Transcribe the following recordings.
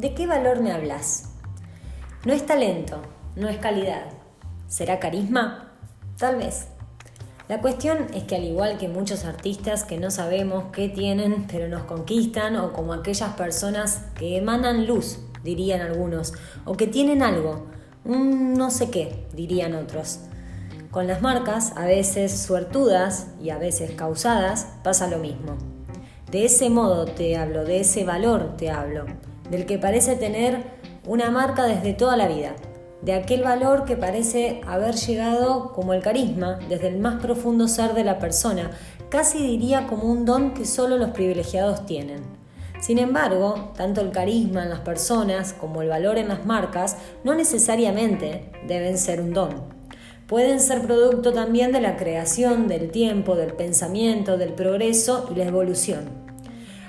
¿de qué valor me hablas? No es talento, no es calidad. ¿Será carisma? Tal vez. La cuestión es que al igual que muchos artistas que no sabemos qué tienen pero nos conquistan o como aquellas personas que emanan luz, dirían algunos, o que tienen algo, un no sé qué, dirían otros. Con las marcas, a veces suertudas y a veces causadas, pasa lo mismo. De ese modo te hablo, de ese valor te hablo, del que parece tener una marca desde toda la vida de aquel valor que parece haber llegado como el carisma, desde el más profundo ser de la persona, casi diría como un don que solo los privilegiados tienen. Sin embargo, tanto el carisma en las personas como el valor en las marcas no necesariamente deben ser un don. Pueden ser producto también de la creación, del tiempo, del pensamiento, del progreso y la evolución.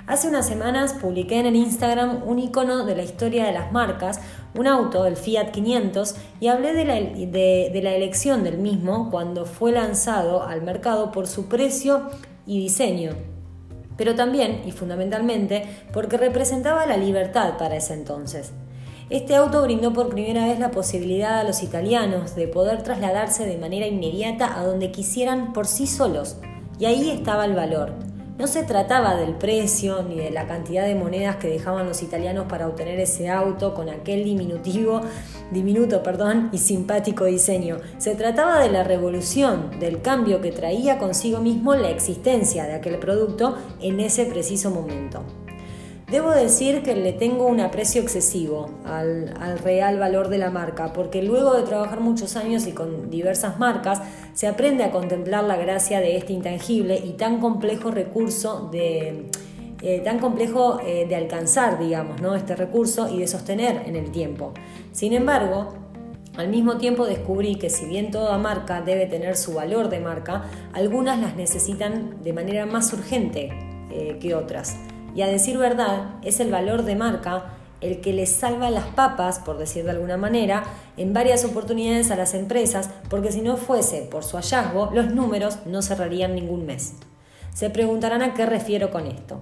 Hace unas semanas publiqué en el Instagram un icono de la historia de las marcas, un auto, el Fiat 500, y hablé de la, de la elección del mismo cuando fue lanzado al mercado por su precio y diseño, pero también y fundamentalmente porque representaba la libertad para ese entonces. Este auto brindó por primera vez la posibilidad a los italianos de poder trasladarse de manera inmediata a donde quisieran por sí solos, y ahí estaba el valor no se trataba del precio ni de la cantidad de monedas que dejaban los italianos para obtener ese auto con aquel diminutivo, diminuto perdón, y simpático diseño. Se trataba de la revolución, del cambio que traía consigo mismo la existencia de aquel producto en ese preciso momento. Debo decir que le tengo un aprecio excesivo al, real valor de la marca, porque luego de trabajar muchos años y con diversas marcas, se aprende a contemplar la gracia de este intangible y tan complejo recurso de... Eh, tan complejo eh, de alcanzar, digamos, ¿no? este recurso y de sostener en el tiempo. Sin embargo, al mismo tiempo descubrí que si bien toda marca debe tener su valor de marca, algunas las necesitan de manera más urgente eh, que otras. Y a decir verdad, es el valor de marca el que les salva las papas, por decir de alguna manera, en varias oportunidades a las empresas, porque si no fuese por su hallazgo, los números no cerrarían ningún mes. Se preguntarán a qué refiero con esto.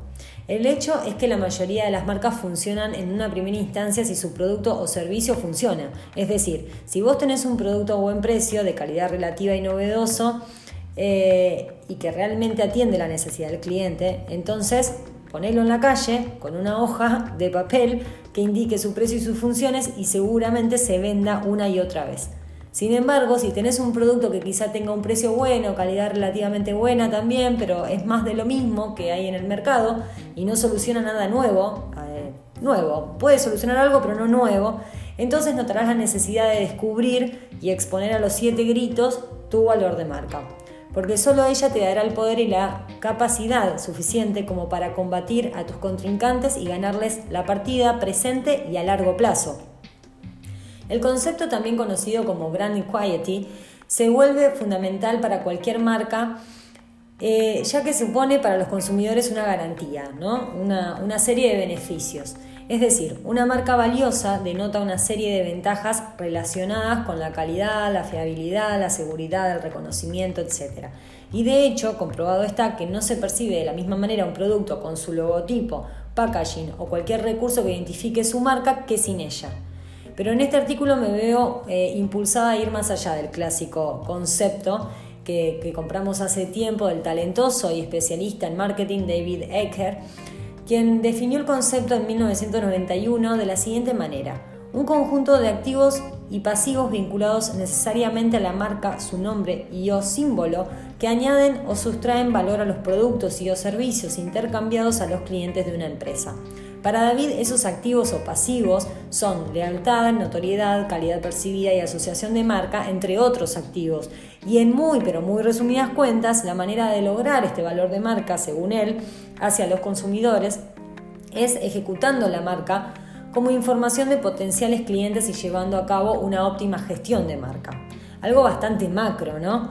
El hecho es que la mayoría de las marcas funcionan en una primera instancia si su producto o servicio funciona. Es decir, si vos tenés un producto a buen precio, de calidad relativa y novedoso, eh, y que realmente atiende la necesidad del cliente, entonces Ponelo en la calle con una hoja de papel que indique su precio y sus funciones y seguramente se venda una y otra vez. Sin embargo, si tenés un producto que quizá tenga un precio bueno, calidad relativamente buena también, pero es más de lo mismo que hay en el mercado y no soluciona nada nuevo, eh, nuevo, puede solucionar algo pero no nuevo, entonces notarás la necesidad de descubrir y exponer a los siete gritos tu valor de marca porque solo ella te dará el poder y la capacidad suficiente como para combatir a tus contrincantes y ganarles la partida presente y a largo plazo. El concepto también conocido como brand equity se vuelve fundamental para cualquier marca eh, ya que supone para los consumidores una garantía, ¿no? una serie de beneficios. Es decir, una marca valiosa denota una serie de ventajas relacionadas con la calidad, la fiabilidad, la seguridad, el reconocimiento, etc. Y de hecho, comprobado está que no se percibe de la misma manera un producto con su logotipo, packaging o cualquier recurso que identifique su marca que sin ella. Pero en este artículo me veo eh, impulsada a ir más allá del clásico concepto que, que compramos hace tiempo del talentoso y especialista en marketing David Ecker quien definió el concepto en 1991 de la siguiente manera. Un conjunto de activos y pasivos vinculados necesariamente a la marca, su nombre y o símbolo que añaden o sustraen valor a los productos y o servicios intercambiados a los clientes de una empresa. Para David, esos activos o pasivos son lealtad, notoriedad, calidad percibida y asociación de marca, entre otros activos. Y en muy, pero muy resumidas cuentas, la manera de lograr este valor de marca, según él, hacia los consumidores, es ejecutando la marca como información de potenciales clientes y llevando a cabo una óptima gestión de marca. Algo bastante macro, ¿no?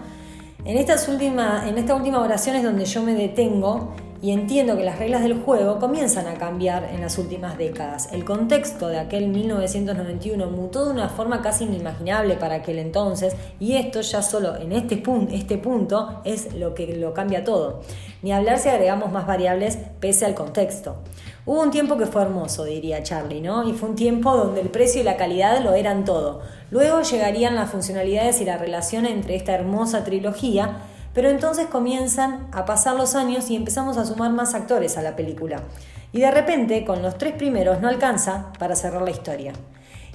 En, estas en esta última oración es donde yo me detengo y entiendo que las reglas del juego comienzan a cambiar en las últimas décadas. El contexto de aquel 1991 mutó de una forma casi inimaginable para aquel entonces y esto ya solo en este, punto, este punto es lo que lo cambia todo. Ni hablar si agregamos más variables pese al contexto. Hubo un tiempo que fue hermoso, diría Charlie, ¿no? Y fue un tiempo donde el precio y la calidad lo eran todo. Luego llegarían las funcionalidades y la relación entre esta hermosa trilogía pero entonces comienzan a pasar los años y empezamos a sumar más actores a la película. Y de repente, con los tres primeros no alcanza para cerrar la historia.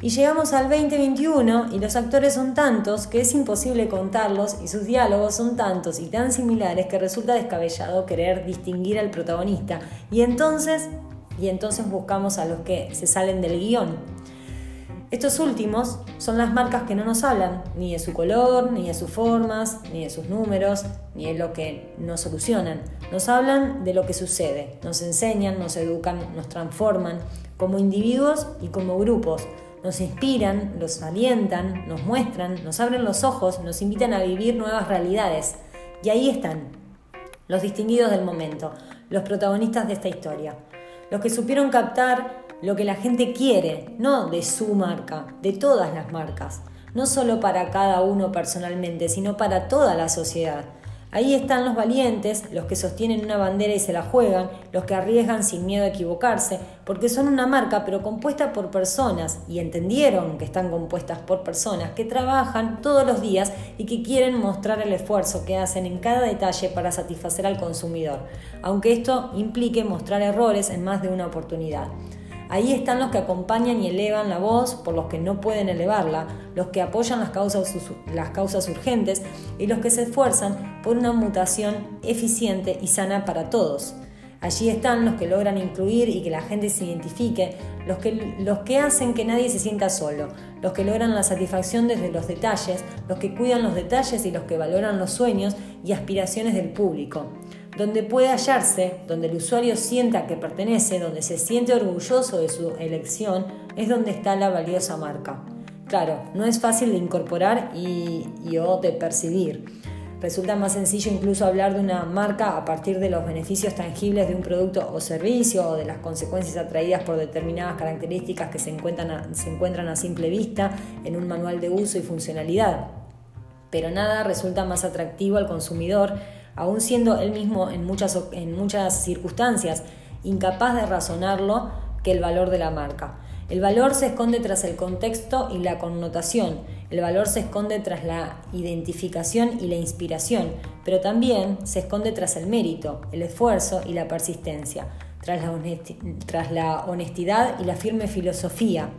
Y llegamos al 2021 y los actores son tantos que es imposible contarlos y sus diálogos son tantos y tan similares que resulta descabellado querer distinguir al protagonista. Y entonces, y entonces buscamos a los que se salen del guion. Estos últimos son las marcas que no nos hablan, ni de su color, ni de sus formas, ni de sus números, ni de lo que nos solucionan. Nos hablan de lo que sucede, nos enseñan, nos educan, nos transforman como individuos y como grupos. Nos inspiran, los alientan, nos muestran, nos abren los ojos, nos invitan a vivir nuevas realidades. Y ahí están, los distinguidos del momento, los protagonistas de esta historia, los que supieron captar lo que la gente quiere, no de su marca, de todas las marcas, no solo para cada uno personalmente, sino para toda la sociedad. Ahí están los valientes, los que sostienen una bandera y se la juegan, los que arriesgan sin miedo a equivocarse, porque son una marca pero compuesta por personas, y entendieron que están compuestas por personas que trabajan todos los días y que quieren mostrar el esfuerzo que hacen en cada detalle para satisfacer al consumidor, aunque esto implique mostrar errores en más de una oportunidad. Ahí están los que acompañan y elevan la voz por los que no pueden elevarla, los que apoyan las causas, las causas urgentes y los que se esfuerzan por una mutación eficiente y sana para todos. Allí están los que logran incluir y que la gente se identifique, los que, los que hacen que nadie se sienta solo, los que logran la satisfacción desde los detalles, los que cuidan los detalles y los que valoran los sueños y aspiraciones del público donde puede hallarse, donde el usuario sienta que pertenece, donde se siente orgulloso de su elección, es donde está la valiosa marca. Claro, no es fácil de incorporar y, o de percibir. Resulta más sencillo incluso hablar de una marca a partir de los beneficios tangibles de un producto o servicio o de las consecuencias atraídas por determinadas características que se encuentran se encuentran a simple vista en un manual de uso y funcionalidad. Pero nada resulta más atractivo al consumidor aún siendo él mismo en muchas, en muchas circunstancias incapaz de razonarlo que el valor de la marca. El valor se esconde tras el contexto y la connotación, el valor se esconde tras la identificación y la inspiración, pero también se esconde tras el mérito, el esfuerzo y la persistencia, tras la, tras la honestidad y la firme filosofía,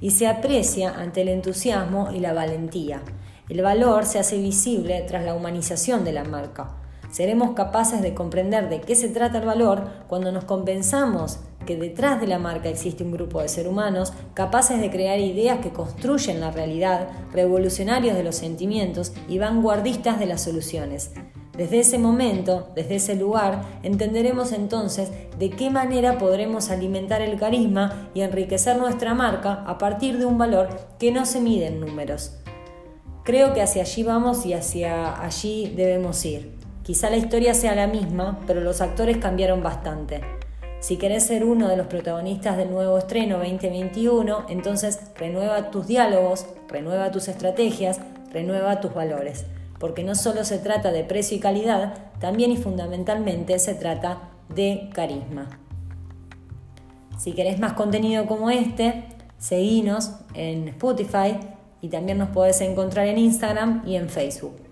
y se aprecia ante el entusiasmo y la valentía. El valor se hace visible tras la humanización de la marca. Seremos capaces de comprender de qué se trata el valor cuando nos compensamos que detrás de la marca existe un grupo de seres humanos capaces de crear ideas que construyen la realidad, revolucionarios de los sentimientos y vanguardistas de las soluciones. Desde ese momento, desde ese lugar, entenderemos entonces de qué manera podremos alimentar el carisma y enriquecer nuestra marca a partir de un valor que no se mide en números. Creo que hacia allí vamos y hacia allí debemos ir. Quizá la historia sea la misma, pero los actores cambiaron bastante. Si querés ser uno de los protagonistas del nuevo estreno 2021, entonces renueva tus diálogos, renueva tus estrategias, renueva tus valores. Porque no solo se trata de precio y calidad, también y fundamentalmente se trata de carisma. Si querés más contenido como este, seguinos en Spotify y también nos podés encontrar en Instagram y en Facebook.